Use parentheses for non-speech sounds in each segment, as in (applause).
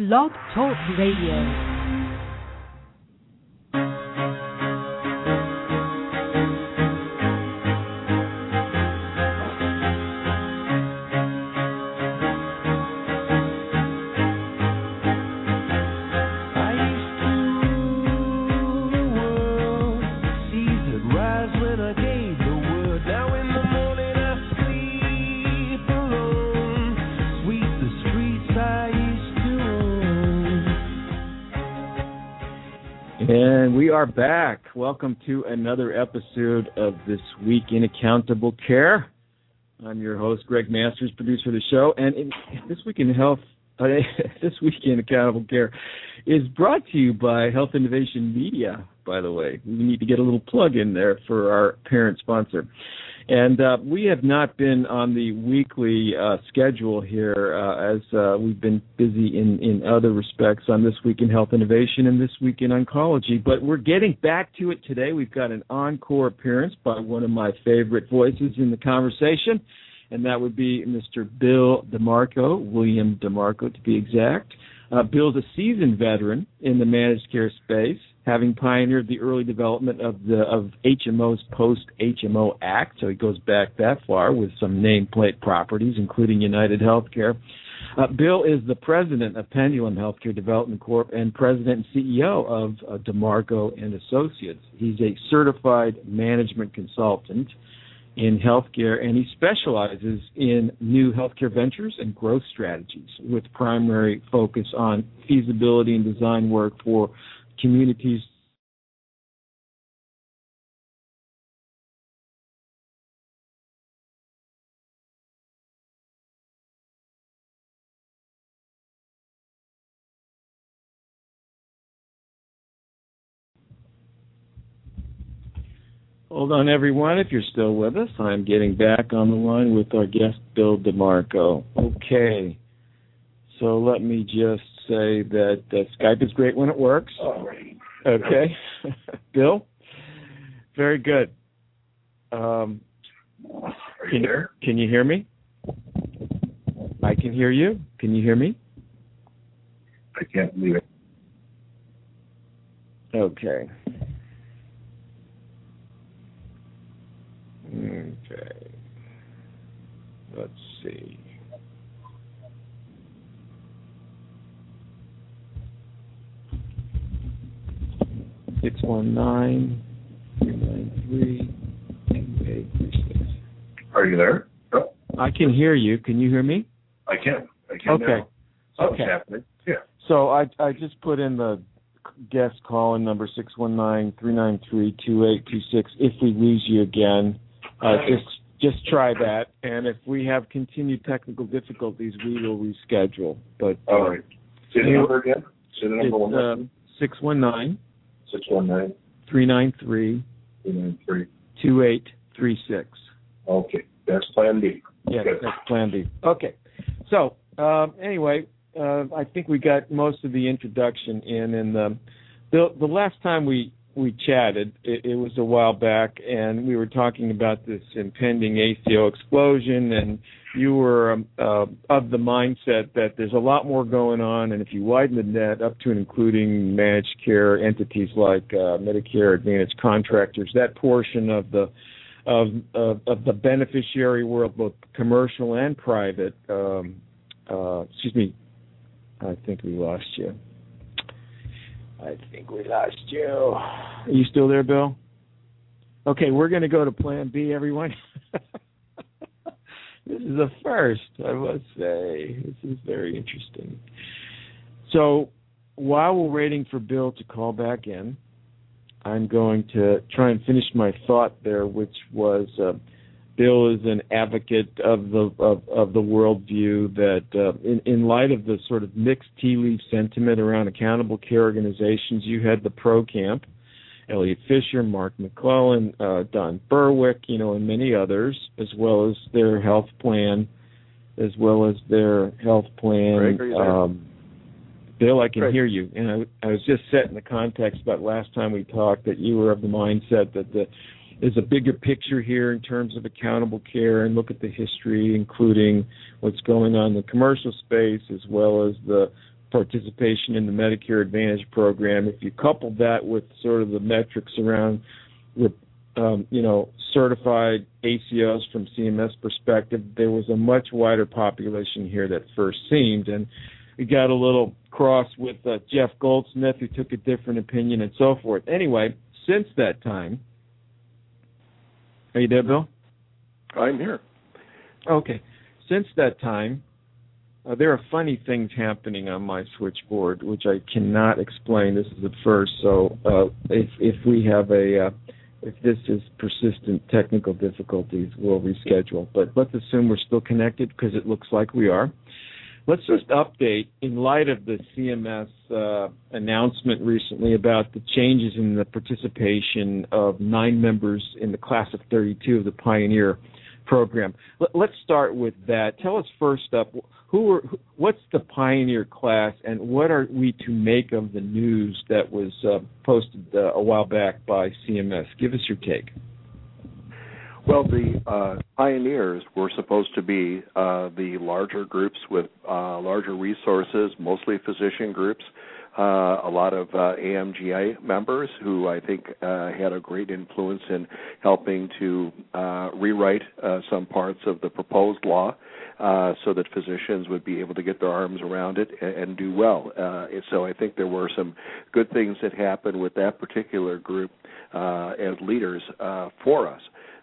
Blog Talk Radio. Are back. Welcome to another episode of This Week in Accountable Care. I'm your host, Greg Masters, producer of the show. And in, This Week in Health, uh, (laughs) This Week in Accountable Care is brought to you by Health Innovation Media, by the way. We need to get a little plug in there for our parent sponsor. And uh, we have not been on the weekly uh, schedule here uh, as uh, we've been busy in, in other respects on This Week in Health Innovation and This Week in Oncology. But we're getting back to it today. We've got an encore appearance by one of my favorite voices in the conversation, and that would be Mr. Bill DeMarco, William DeMarco to be exact. Uh, Bill's a seasoned veteran in the managed care space, having pioneered the early development of the of HMO's post HMO Act. So he goes back that far with some nameplate properties, including United Healthcare. Uh, Bill is the president of Pendulum Healthcare Development Corp. and president and CEO of uh, DeMarco and Associates. He's a certified management consultant in healthcare, and he specializes in new healthcare ventures and growth strategies with primary focus on feasibility and design work for communities. Hold on, everyone. If you're still with us, I'm getting back on the line with our guest, Bill DeMarco. Okay. So let me just say that uh, Skype is great when it works. Okay. (laughs) Bill? Very good. Um, can, you there? Can you hear me? I can hear you. Can you hear me? I can't believe it. Okay. Okay. Let's see. Six one nine three nine three two eight three six. Are you there? Oh, I can hear you. Can you hear me? I can. I can Okay. now. Something's Okay. happening. Yeah. So I I just put in the guest call-in number six one nine three nine three two eight two six. If we lose you again, uh, just just try that, and if we have continued technical difficulties, we will reschedule. But uh, All right. Say the number again. Say the number one more it's six one nine Six one nine three nine three three nine three. two eight three six. Okay. That's plan B. Yes, Good. that's Plan B. Okay. So um, anyway, uh, I think we got most of the introduction in, and um, the the last time we we chatted, it, it was a while back, and we were talking about this impending ACO explosion, and you were um, uh, of the mindset that there's a lot more going on, and if you widen the net up to and including managed care entities like uh, Medicare Advantage contractors, that portion of the of, of of the beneficiary world, both commercial and private. Um, uh, excuse me, I think we lost you. I think we lost you. Are you still there, Bill? Okay, we're going to go to Plan B, everyone. (laughs) this is a first, I must say. This is very interesting. So, while we're waiting for Bill to call back in, I'm going to try and finish my thought there, which was uh, Bill is an advocate of the of, of the worldview that, uh, in, in light of the sort of mixed tea leaf sentiment around accountable care organizations, you had the pro camp, Elliott Fisher, Mark McClellan, uh, Don Berwick, you know, and many others, as well as their health plan, as well as their health plan. Greg, are you there? um, Bill, I can Great. hear you, and I, I was just setting the context about last time we talked that you were of the mindset that the there's a bigger picture here in terms of accountable care and look at the history, including what's going on in the commercial space as well as the participation in the Medicare Advantage program. If you couple that with sort of the metrics around, um, you know, certified ACOs from CMS perspective, there was a much wider population here that first seemed, and we got a little cross with uh, Jeff Goldsmith, who took a different opinion, and so forth. Anyway, since that time, are you there, Bill? I'm here. Okay. Since that time, uh, there are funny things happening on my switchboard, which I cannot explain. This is the first, so uh, if if we have a uh, if this is persistent technical difficulties, we'll reschedule. But let's assume we're still connected because it looks like we are. Let's just update in light of the CMS uh, announcement recently about the changes in the participation of nine members in the class of 32 of the Pioneer program. Let, us start with that. Tell us first up who are what's the Pioneer class, and what are we to make of the news that was uh, posted uh, a while back by CMS? Give us your take. Well, the uh, pioneers were supposed to be uh, the larger groups with uh, larger resources, mostly physician groups, uh, a lot of uh, AMGA members who I think uh, had a great influence in helping to uh, rewrite uh, some parts of the proposed law uh, so that physicians would be able to get their arms around it and, and do well. Uh, so I think there were some good things that happened with that particular group uh, as leaders uh, for us.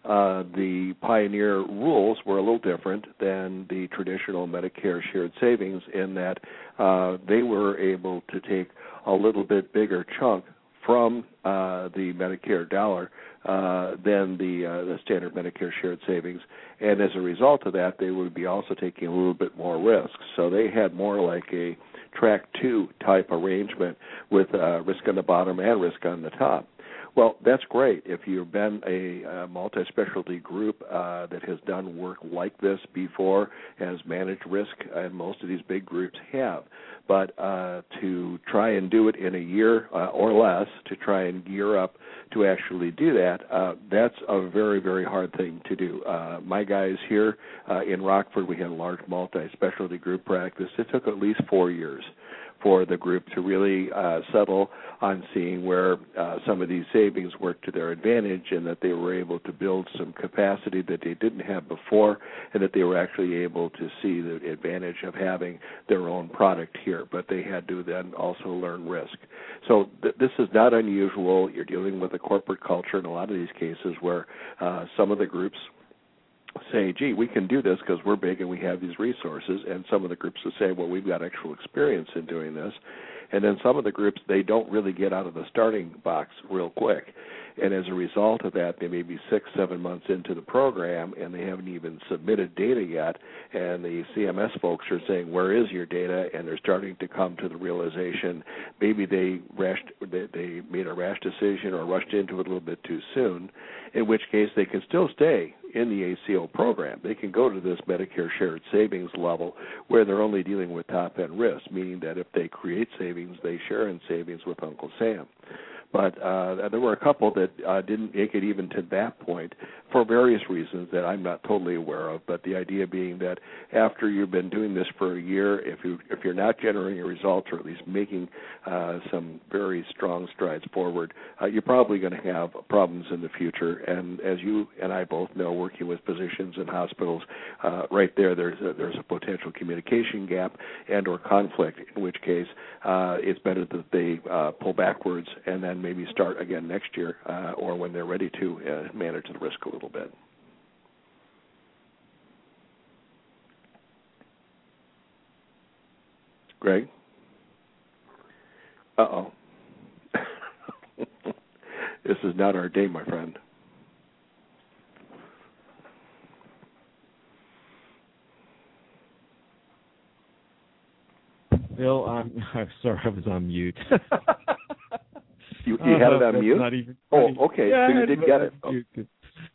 Uh, the pioneer rules were a little different than the traditional Medicare shared savings in that uh, they were able to take a little bit bigger chunk from uh, the Medicare dollar uh, than the uh, the standard Medicare shared savings, and as a result of that, they would be also taking a little bit more risk. So they had more like a track two type arrangement with uh, risk on the bottom and risk on the top. Well, that's great. If you've been a, a multi-specialty group uh, that has done work like this before, has managed risk, and most of these big groups have. But uh, to try and do it in a year uh, or less, to try and gear up to actually do that, uh, that's a very, very hard thing to do. Uh, my guys here uh, in Rockford, we had a large multi-specialty group practice. It took at least four years for the group to really uh, settle on seeing where uh, some of these savings work to their advantage and that they were able to build some capacity that they didn't have before and that they were actually able to see the advantage of having their own product here. But they had to then also learn risk. So th- this is not unusual. You're dealing with a corporate culture in a lot of these cases where uh, some of the groups say, gee, we can do this because we're big and we have these resources. And some of the groups will say, well, we've got actual experience in doing this. And then some of the groups, they don't really get out of the starting box real quick. And as a result of that, they may be six, seven months into the program and they haven't even submitted data yet. And the CMS folks are saying, "Where is your data?" And they're starting to come to the realization maybe they rushed, they made a rash decision or rushed into it a little bit too soon. In which case, they can still stay in the ACO program. They can go to this Medicare shared savings level where they're only dealing with top end risk, meaning that if they create savings, they share in savings with Uncle Sam but uh, there were a couple that uh, didn't make it even to that point for various reasons that I'm not totally aware of. But the idea being that after you've been doing this for a year, if you if you're not generating results or at least making uh, some very strong strides forward, uh, you're probably going to have problems in the future. And as you and I both know, working with physicians and hospitals, uh, right there there's a, there's a potential communication gap and or conflict. In which case, uh, it's better that they pull backwards and then maybe start again next year uh, or when they're ready to uh, manage the risk a little bit. Greg? Uh oh. (laughs) this is not our day, my friend. Bill, I'm, (laughs) I'm sorry, I was on mute. (laughs) You, you had it Uh, on mute. Not even Oh, okay. Yeah, so I you did get it. Oh.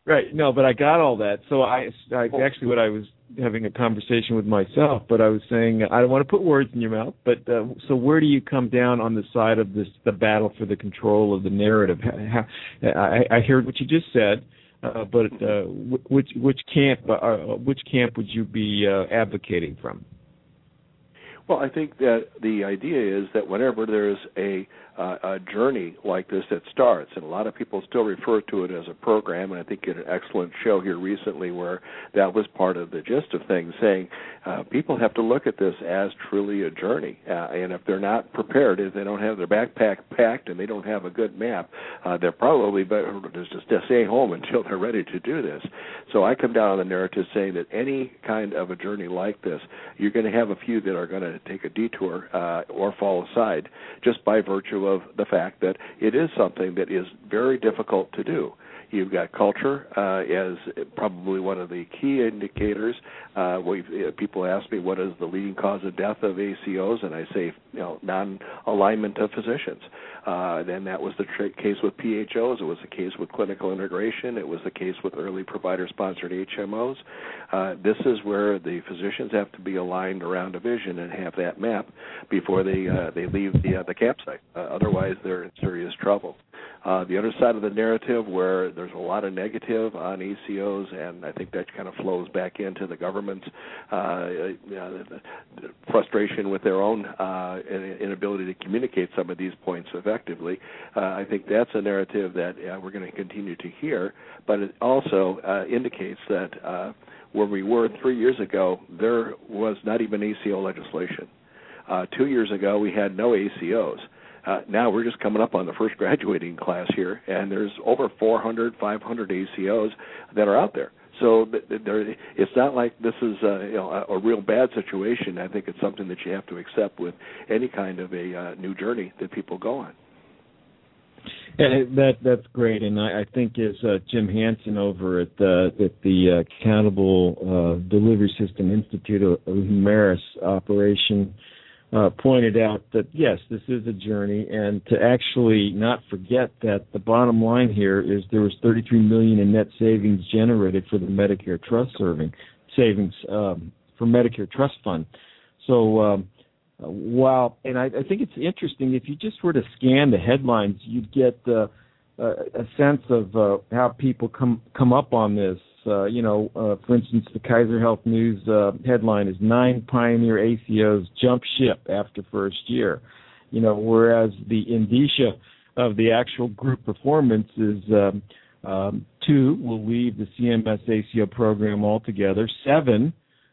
Right. No, but I got all that. So I, I Oh. actually what I was having a conversation with myself, but I was saying I don't want to put words in your mouth. But uh, so where do you come down on the side of this the battle for the control of the narrative? How, I, I heard what you just said. Uh, but uh, which which camp uh, which camp would you be uh, advocating from? Well, I think that the idea is that whenever there's a uh, a journey like this that starts, and a lot of people still refer to it as a program, and I think you had an excellent show here recently where that was part of the gist of things, saying uh, people have to look at this as truly a journey, uh, and if they're not prepared, if they don't have their backpack packed and they don't have a good map, uh, they're probably better to just to stay home (laughs) until they're ready to do this. So I come down on the narrative saying that any kind of a journey like this, you're going to have a few that are going to take a detour uh, or fall aside just by virtue of the fact that it is something that is very difficult to do. You've got culture uh, as probably one of the key indicators. Uh, uh, people ask me what is the leading cause of death of ACOs, and I say you know non-alignment of physicians. Uh, then that was the tra- case with PHOs. It was the case with clinical integration. It was the case with early provider-sponsored HMOs. Uh, this is where the physicians have to be aligned around a vision and have that map before they uh, they leave the uh, the campsite. Otherwise, they're in serious trouble. Uh, the other side of the narrative, where there's a lot of negative on ACOs, and I think that kind of flows back into the government's uh, frustration with their own uh, inability to communicate some of these points effectively. Uh, I think that's a narrative that uh, we're going to continue to hear, but it also uh, indicates that uh, where we were three years ago, there was not even ACO legislation. Uh, two years ago, we had no ACOs. Uh, now we're just coming up on the first (laughs) graduating class here, and there's over 400, 500 ACOs that are out there. So it's not like this is a, you know, a, real bad situation. I think it's something that you have to accept with any kind of a uh, new journey that people go on. That that's great, and I, I think as uh, Jim Hanson over at the at the uh, Accountable uh, Delivery System Institute of Humana's operation uh, pointed out that yes, this is a journey, and to actually not forget that the bottom line here is there was 33 million in net savings generated for the Medicare Trust serving savings um, for Medicare Trust Fund. So um, while, and I, I think it's interesting if you just were to scan the headlines, you'd get uh, a sense of uh, how people come come up on this uh, you know, uh, for instance, the Kaiser Health News uh, headline is nine pioneer ACOs jump ship after first year. You know, whereas the indicia of the actual group performance is um, um, two will leave the CMS ACO program altogether. Seven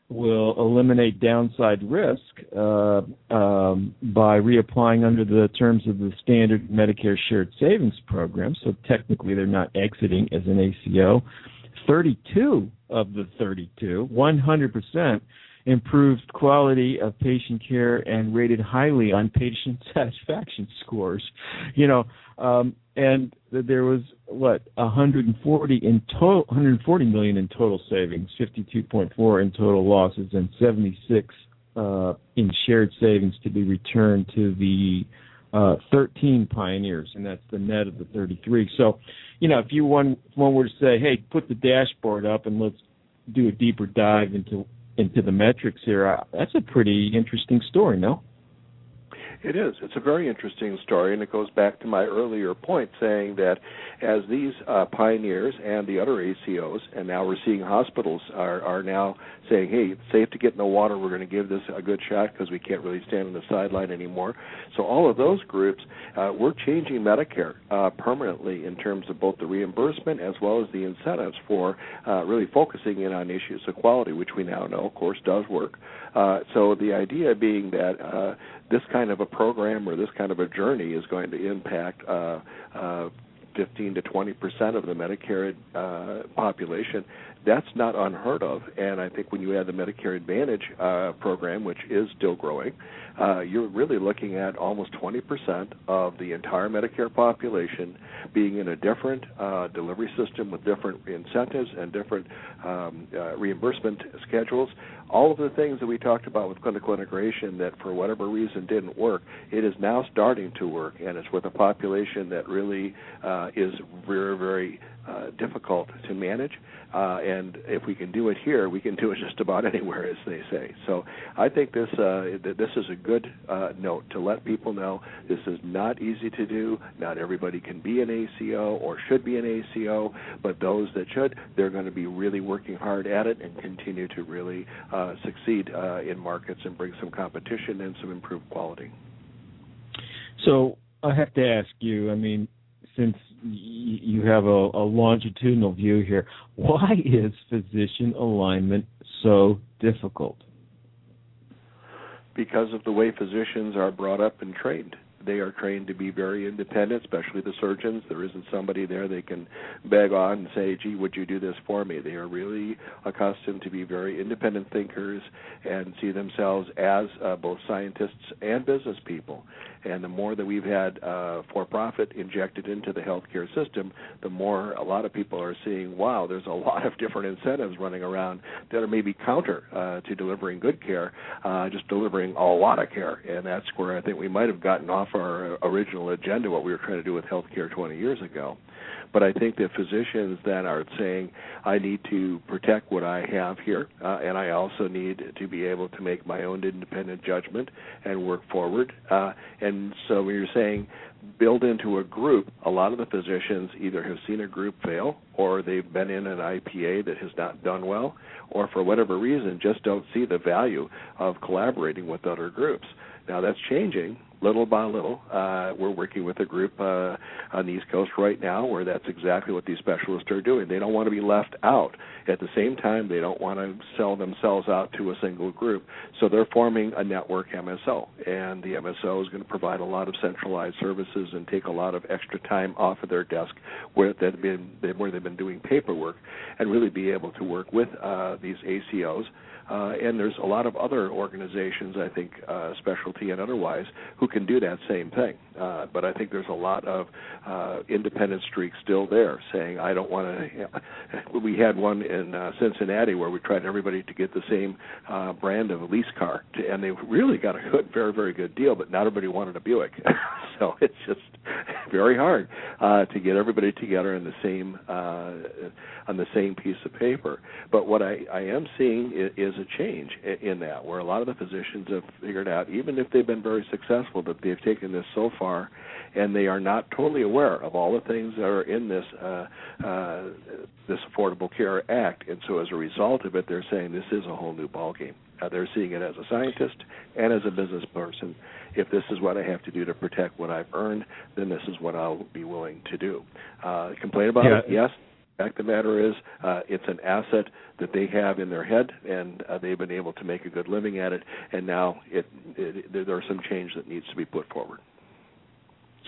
will eliminate downside risk uh, um, by reapplying under the terms of the standard Medicare shared savings program. So technically, they're not exiting as an ACO. 32 of the 32, 100%, improved quality of patient care and rated highly on patient (laughs) satisfaction scores. You know, um, and there was what 140 in total, 140 million in total savings, 52.4 in total losses, and 76 uh, in shared savings to be returned to the uh, 13 pioneers, and that's the net of the 33. So, you know, if you one one were to say, "Hey, put the dashboard up and let's do a deeper dive into into the metrics here," uh, that's a pretty interesting story, no? It is. It's a very interesting story, and it goes back to my earlier point saying that as these uh, pioneers and the other ACOs, and now we're seeing hospitals are, are now saying, hey, it's safe to get in the water. We're going to give this a good shot because we can't really stand on the sideline anymore. So all of those groups, uh, we're changing Medicare uh, permanently in terms of both the reimbursement as well as the incentives for uh, really focusing in on issues of quality, which we now know, of course, does work. Uh, so the idea being that uh, this kind of a program or this kind of a journey is going to impact uh, uh, 15 to 20 percent of the Medicare uh, population. That's not unheard of, and I think when you add the Medicare Advantage uh, program, which is still growing, uh, you're really looking at almost 20 percent of the entire Medicare population being in a different uh, delivery system with different incentives and different um, uh, reimbursement schedules. All of the things that we talked about with clinical integration that for whatever reason didn't work, it is now starting to work, and it's with a population that really uh, is very, very uh, difficult to manage. Uh, and if we can do it here, we can do it (laughs) just about anywhere, as they say. So I think this this is a good uh, note to let people know this is not easy to do. Not everybody can be an ACO or should be an ACO, but those that should, they're going to be really working hard at it and continue to really uh, succeed uh, in markets and bring some competition and some improved quality. So I have to ask you. I mean, since you have a, a longitudinal view here, why is physician alignment so difficult? Because of the way physicians are brought up and trained they are trained to be very independent, especially the surgeons. There isn't somebody there they can beg on and say, "Gee, would you do this for me?" They are really accustomed to be very independent thinkers and see themselves as uh, both scientists and business people. And the more that we've had uh, for-profit injected into the healthcare system, the more a lot of people are seeing, wow, there's a (laughs) lot of different incentives running around that are maybe counter uh, to delivering good care, uh, just delivering a lot of care. And that's where I think we might have gotten off our original agenda, what we were trying to do with healthcare 20 years ago. But I think that physicians then are saying, I need to protect what I have here, uh, and I also need to be able to make my own independent judgment and work forward. Uh, and so when you're saying build into a group, a lot of the physicians either have seen a group fail or they've been in an IPA that has not done well, or for whatever reason just don't see the value of collaborating with other groups. Now that's changing little by little. Uh, we're working with a group uh, on the East Coast right now where that's exactly what these specialists are doing. They don't want to be left out. At the same time, they don't want to sell themselves out to a single group. So they're forming a network MSO, and the MSO is going to provide a lot of centralized services and take a lot of extra time off of their desk where they've been where they've been doing paperwork, and really be able to work with uh, these ACOs uh, and there's a lot of other organizations, I think, uh, specialty and otherwise, who can do that same thing. Uh, but I think there's a lot of uh, independent streaks still there, saying I don't want to. You know, we had one in uh, Cincinnati where we tried everybody to get the same uh, brand of a lease car, to, and they really got a good, very, very good deal. But not everybody wanted a Buick, (laughs) so it's just (laughs) very hard uh, to get everybody together in the same uh, on the same piece of paper. But what I, I am seeing is, is a change in that, where a lot of the physicians have figured out, even if they've been very successful, that they've taken this so far, and they are not totally aware of all the things that are in this uh, uh, this Affordable Care Act, and so as a result of it, they're saying this is a whole new ballgame. Uh, they're seeing it as a scientist and as a business person. If this is what I have to do to protect what I've earned, then this is what I'll be willing to do. Uh, complain about yeah. it? Yes fact the matter is, uh, it's an asset that they have in their head, and uh, they've been able to make a good living at it. And now it, it, there are some change that needs to be put forward.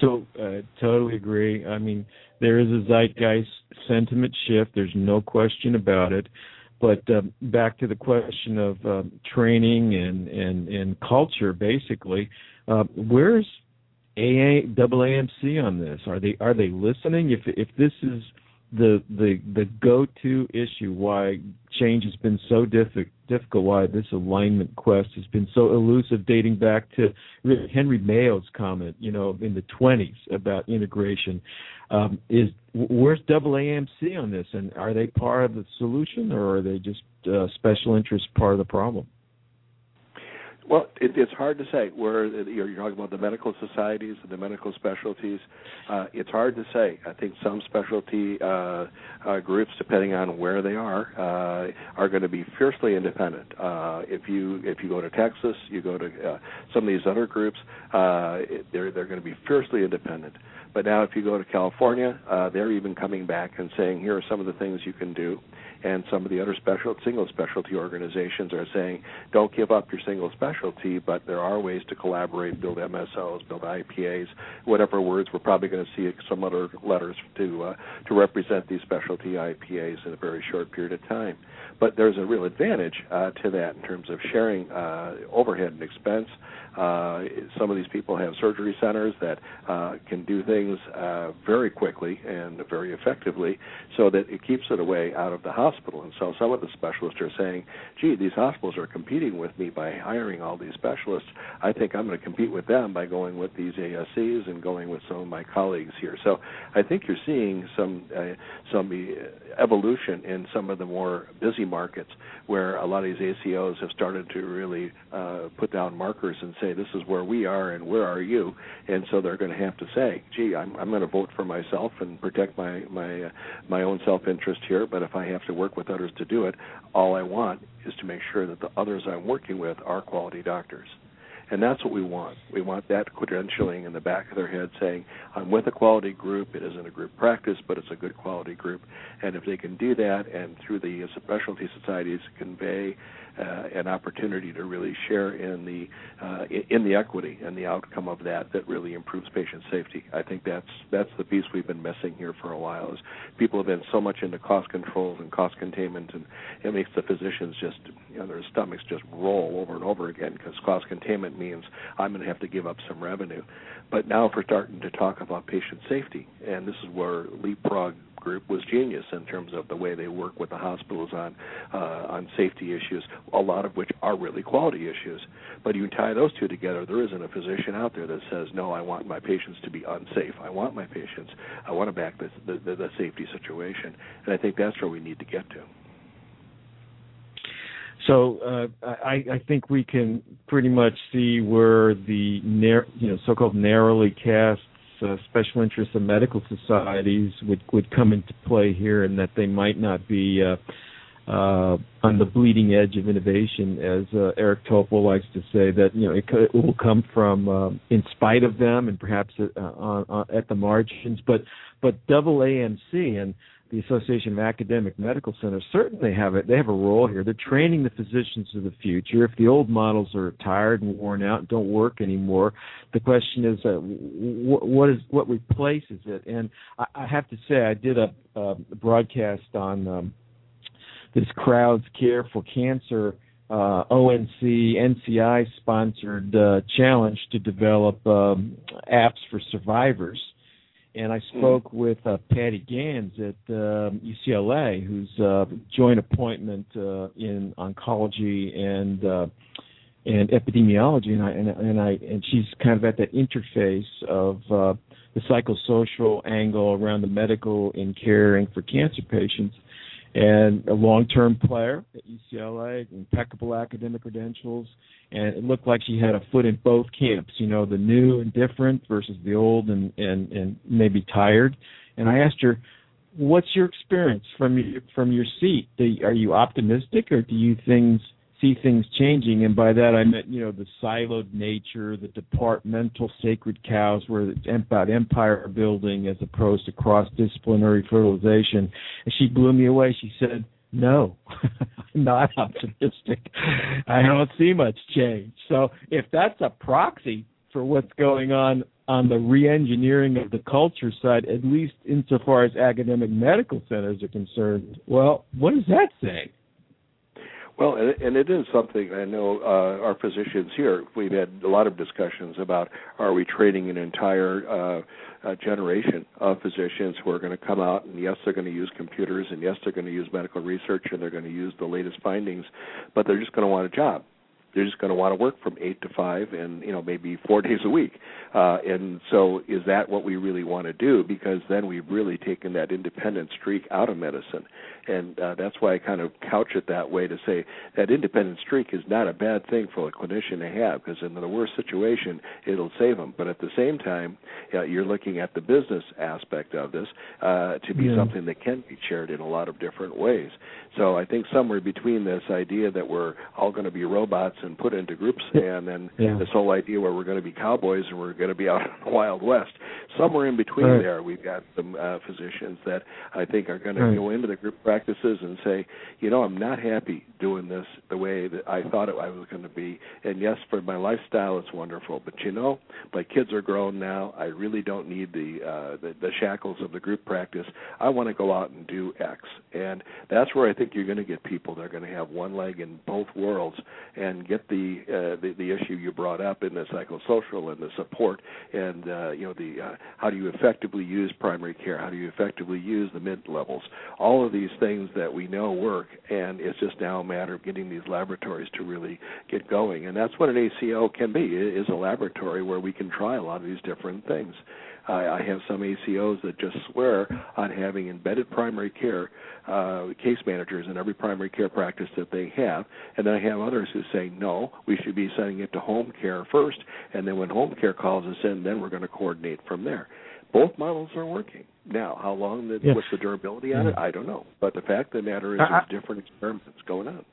So, uh, totally agree. I mean, there is a zeitgeist sentiment shift. There's no question about it. But um, back to the question of um, training and, and, and culture, basically, uh, where's AA, AMC on this? Are they are they listening? If if this is the the the go-to issue why change has been so difficult why this alignment quest has been so elusive dating back to Henry Mayo's comment you know in the 20s about integration um, is where's double AMC on this? And are they part of the solution or are they just uh, special interest part of the problem well, it, it's hard to say. Where you're, you're talking about the medical societies and the medical specialties, uh, it's hard to say. I think some specialty uh, uh, groups, depending on where they are, uh, are going to be fiercely independent. Uh, if you if you go to Texas, you go to uh, some of these other groups, uh, they're they're going to be fiercely independent. But now, if you go to California, uh, they're even coming back and saying, here are some of the things you can do and some of the other special single specialty organizations are saying don't give up your single specialty, but there are ways to collaborate, build MSOs, build IPAs, whatever words. We're probably going to see some other letters to uh, to represent these specialty IPAs in a very short period of time. But there's a real advantage uh, to that in terms of sharing uh, overhead and expense. Uh, some of these people have surgery centers that uh, can do things uh, very quickly and very effectively, so that it keeps it away out of the hospital. And so some of the specialists are saying, "Gee, these hospitals are competing with me by hiring all these specialists. I think I'm going to compete with them by going with these ASCs and going with some of my colleagues here." So I think you're seeing some uh, some evolution in some of the more busy markets where a lot of these ACOs have started to really uh, put down markers and say this is where we are and where are you, and so they're going to have to say, gee, I'm I'm going to vote for myself and protect my my uh, my own self interest here, but if I have to work with others to do it, all I want is to make sure that the others I'm working with are quality doctors. And that's what we want. We want that credentialing in the back of their head saying, I'm with a quality group. It isn't a group practice, but it's a good quality group. And if they can do that and through the specialty societies convey uh, an opportunity to really share in the uh, in the equity and the outcome of that that really improves patient safety. I think that's that's the piece we've been missing here for a while. Is people have been so much into cost controls and cost containment, and it makes the physicians just you know their stomachs just roll over and over again because cost containment means I'm going to have to give up some revenue. But now if we're starting to talk about patient safety, and this is where Leapfrog group was genius in terms of the way they work with the hospitals on uh, on safety issues, a lot of which are really quality issues. But you tie those two together, there isn't a physician out there that says, "No, I want my patients to be unsafe. I want my patients. I want to back the the, the safety situation." And I think that's where we need to get to. So uh, I, I, think we can pretty much see where the nar- you know so-called narrowly cast uh, special interests of medical societies would would come into play here, and that they might not be uh, uh, on the bleeding edge of innovation, as uh, Eric Topol likes to say. That you know it, it will come from uh, in spite of them, and perhaps uh, on, on, at the margins. But but double AMC and the Association of Academic Medical Centers certainly have it. They have a role here. They're training the physicians of the future. If the old models are tired and worn out and don't work anymore, the question is, uh, wh- what is what replaces it? And I, I have to say, I did a, a broadcast on um, this Crowds Care for Cancer. Uh, ONC NCI sponsored uh, challenge to develop um, apps for survivors and I hmm. spoke with uh, Patty Ganz at um, UCLA, who's uh, joint appointment uh, in oncology and uh, and epidemiology, and I and, and I and she's kind of at that interface of uh, the psychosocial angle around the medical and caring for cancer patients and a long-term player at UCLA, impeccable academic credentials, and it looked like she had a foot in both camps. You know, the new and different versus the old and and and maybe tired. And I asked her, "What's your experience from your from your seat? Are you optimistic, or do you things see things changing, and by that I meant you know the siloed nature, the departmental sacred cows, where it's about empire building as opposed to cross disciplinary fertilization. And she blew me away. She said, "No, (laughs) I'm not optimistic. I don't see much change." So if that's a proxy for what's going on on the re-engineering of the culture side, at least insofar as academic medical centers are concerned, well, what does that say? Well, and it is something I know uh, our physicians here. We've had a lot of discussions about are we training an entire uh, uh, generation of physicians who are going to come out and yes, they're going to use computers and yes, they're going to use medical research and they're going to use the latest findings, but they're just going to want a job. They're just going to want to work from eight to five and you know maybe four (laughs) days a week. Uh and so is that what we really want to do? Because then we've really taken that independent streak out of medicine and uh, that's why I kind of couch it that way to say that independent streak is not a bad thing for a clinician to have because in the worst situation it'll save them. But at the same time, uh, you're looking at the business aspect of this uh, to be yeah. something that can be shared in a lot of different ways. So I think somewhere between this idea that we're all going to be robots and put into groups, and then yeah. this whole idea where we're going to be cowboys and we're going to be (laughs) out in the Wild West, somewhere in between right. there, we've got some uh, physicians that I think are going right. to go into the group practices and say, you know, I'm not happy doing this the way that I thought it, I was going to be. And yes, for my lifestyle, it's wonderful. But you know, my kids are grown now. I really don't need the uh, the, the shackles of the group practice. I want to go out and do X. And that's where I think you're going to get people that are going to have one leg in both worlds and get the uh, the, the issue you brought up in the psychosocial and the support and uh, you know the uh, how do you effectively use primary care? How do you effectively use the mid levels? All of these things that we know work, and it's just now a matter of getting these laboratories to really get going. And that's what an ACO can be: is a laboratory where we can try a lot of these different things. I, I have some ACOs that just swear on having embedded primary care uh, case managers in every primary care practice that they have, and then I have others who say no, we should be sending it to home care first, and then when home care calls us in, then we're going to coordinate from there. Both models are working. Now, how long the, Yeah. what's the durability on it? I don't know. But the fact of the matter is, I- there's different experiments going on.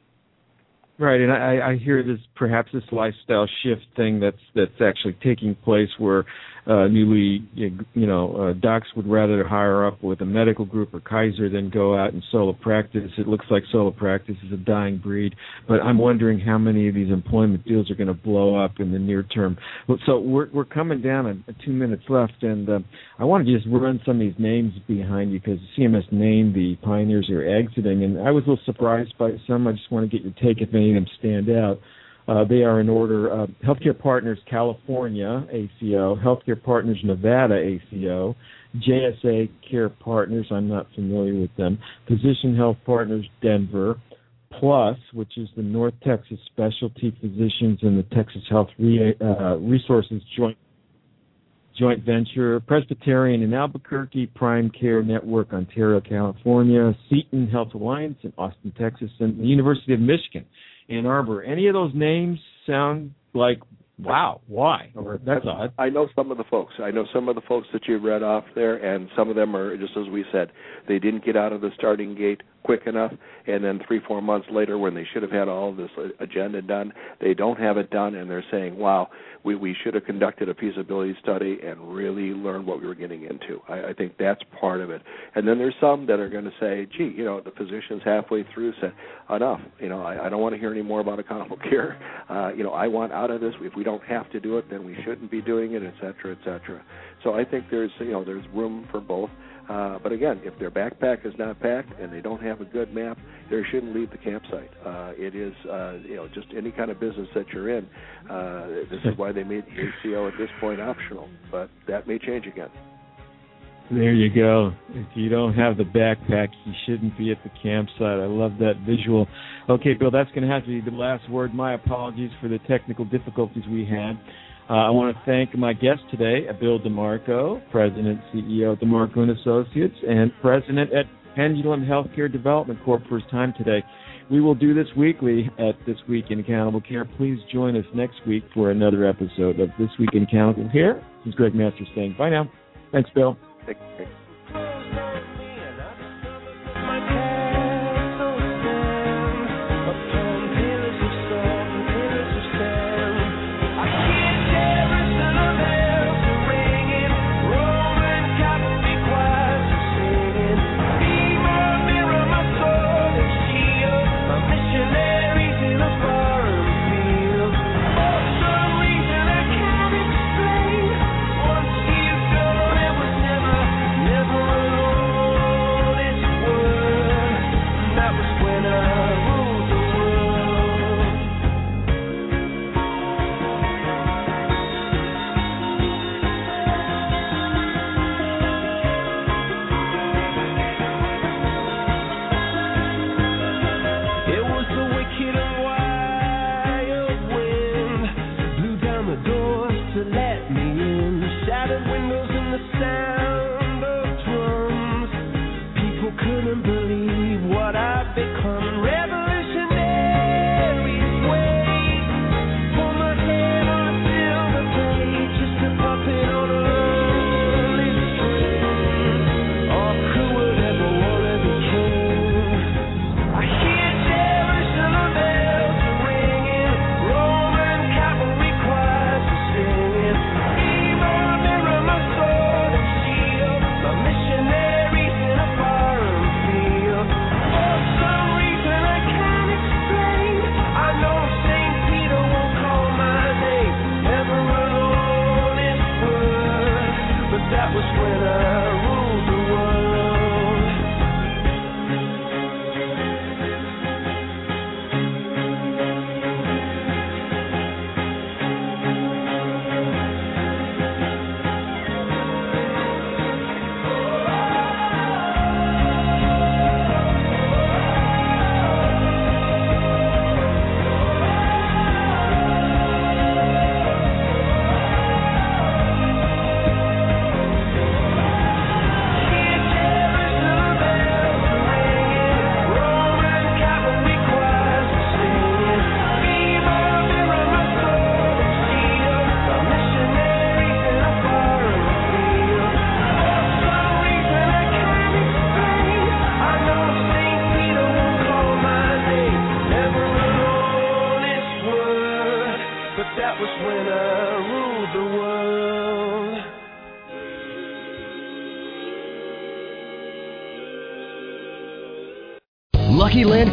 Right, and I, I hear this perhaps this lifestyle shift thing that's that's actually taking place where uh, newly you know uh, docs would rather hire up with a medical group or Kaiser than go out and solo practice. It looks like solo practice is a dying breed, but I'm wondering how many of these employment deals are going to blow up in the near term. So we're we're coming down on two minutes left, and uh, I want to just run some of these names behind you because CMS named the pioneers are exiting, and I was a little surprised by some. I just want to get your take if any of them stand out. Uh, they are in order: uh, Healthcare Partners California ACO, Healthcare Partners Nevada ACO, JSA Care Partners. I'm not familiar with them. Physician Health Partners Denver, Plus, which is the North Texas Specialty Physicians and the Texas Health Re- uh, Resources Joint joint venture, Presbyterian in Albuquerque, Prime Care Network, Ontario, California, Seton Health Alliance in Austin, Texas, and the University of Michigan, Ann Arbor. Any of those names sound like, wow, why? Or that's odd. I know some of the folks. I know some of the folks that you read off there, and some of them are just as we said. They didn't get out of the starting gate quick enough, and then three, four months later, when they should have had all this agenda done, they don't have it done, and they're saying, "Wow, we we should have conducted a feasibility study and really learned what we were getting into." I, I think that's part of it. And then there's some that are going to say, "Gee, you know, the physicians halfway through said, enough. You know, I, I don't want to hear any more about accountable care. (laughs) Uh, you know, I want out of this. If we don't have to do it, then we shouldn't be doing it, et cetera, et cetera. So I think there's you know there's room for both. Uh, but again, if their backpack is not packed and they don't have a good map, they shouldn't leave the campsite. Uh, it is, uh, you know, just any kind of business that you're in. Uh, this is why they made the ACO at this point optional, but that may change again. There you go. If you don't have the backpack, you shouldn't be at the campsite. I love that visual. Okay, Bill, that's going to have to be the last word. My apologies for the technical difficulties we had. Uh, I want to thank my guest today, Bill DeMarco, President, CEO of DeMarco and Associates, and President at Pendulum Healthcare Development Corp. for his time today. We will do this weekly at This Week in Accountable Care. Please join us next week for another episode of This Week in Accountable Care. This is Greg Masters saying bye now. Thanks, Bill. Thank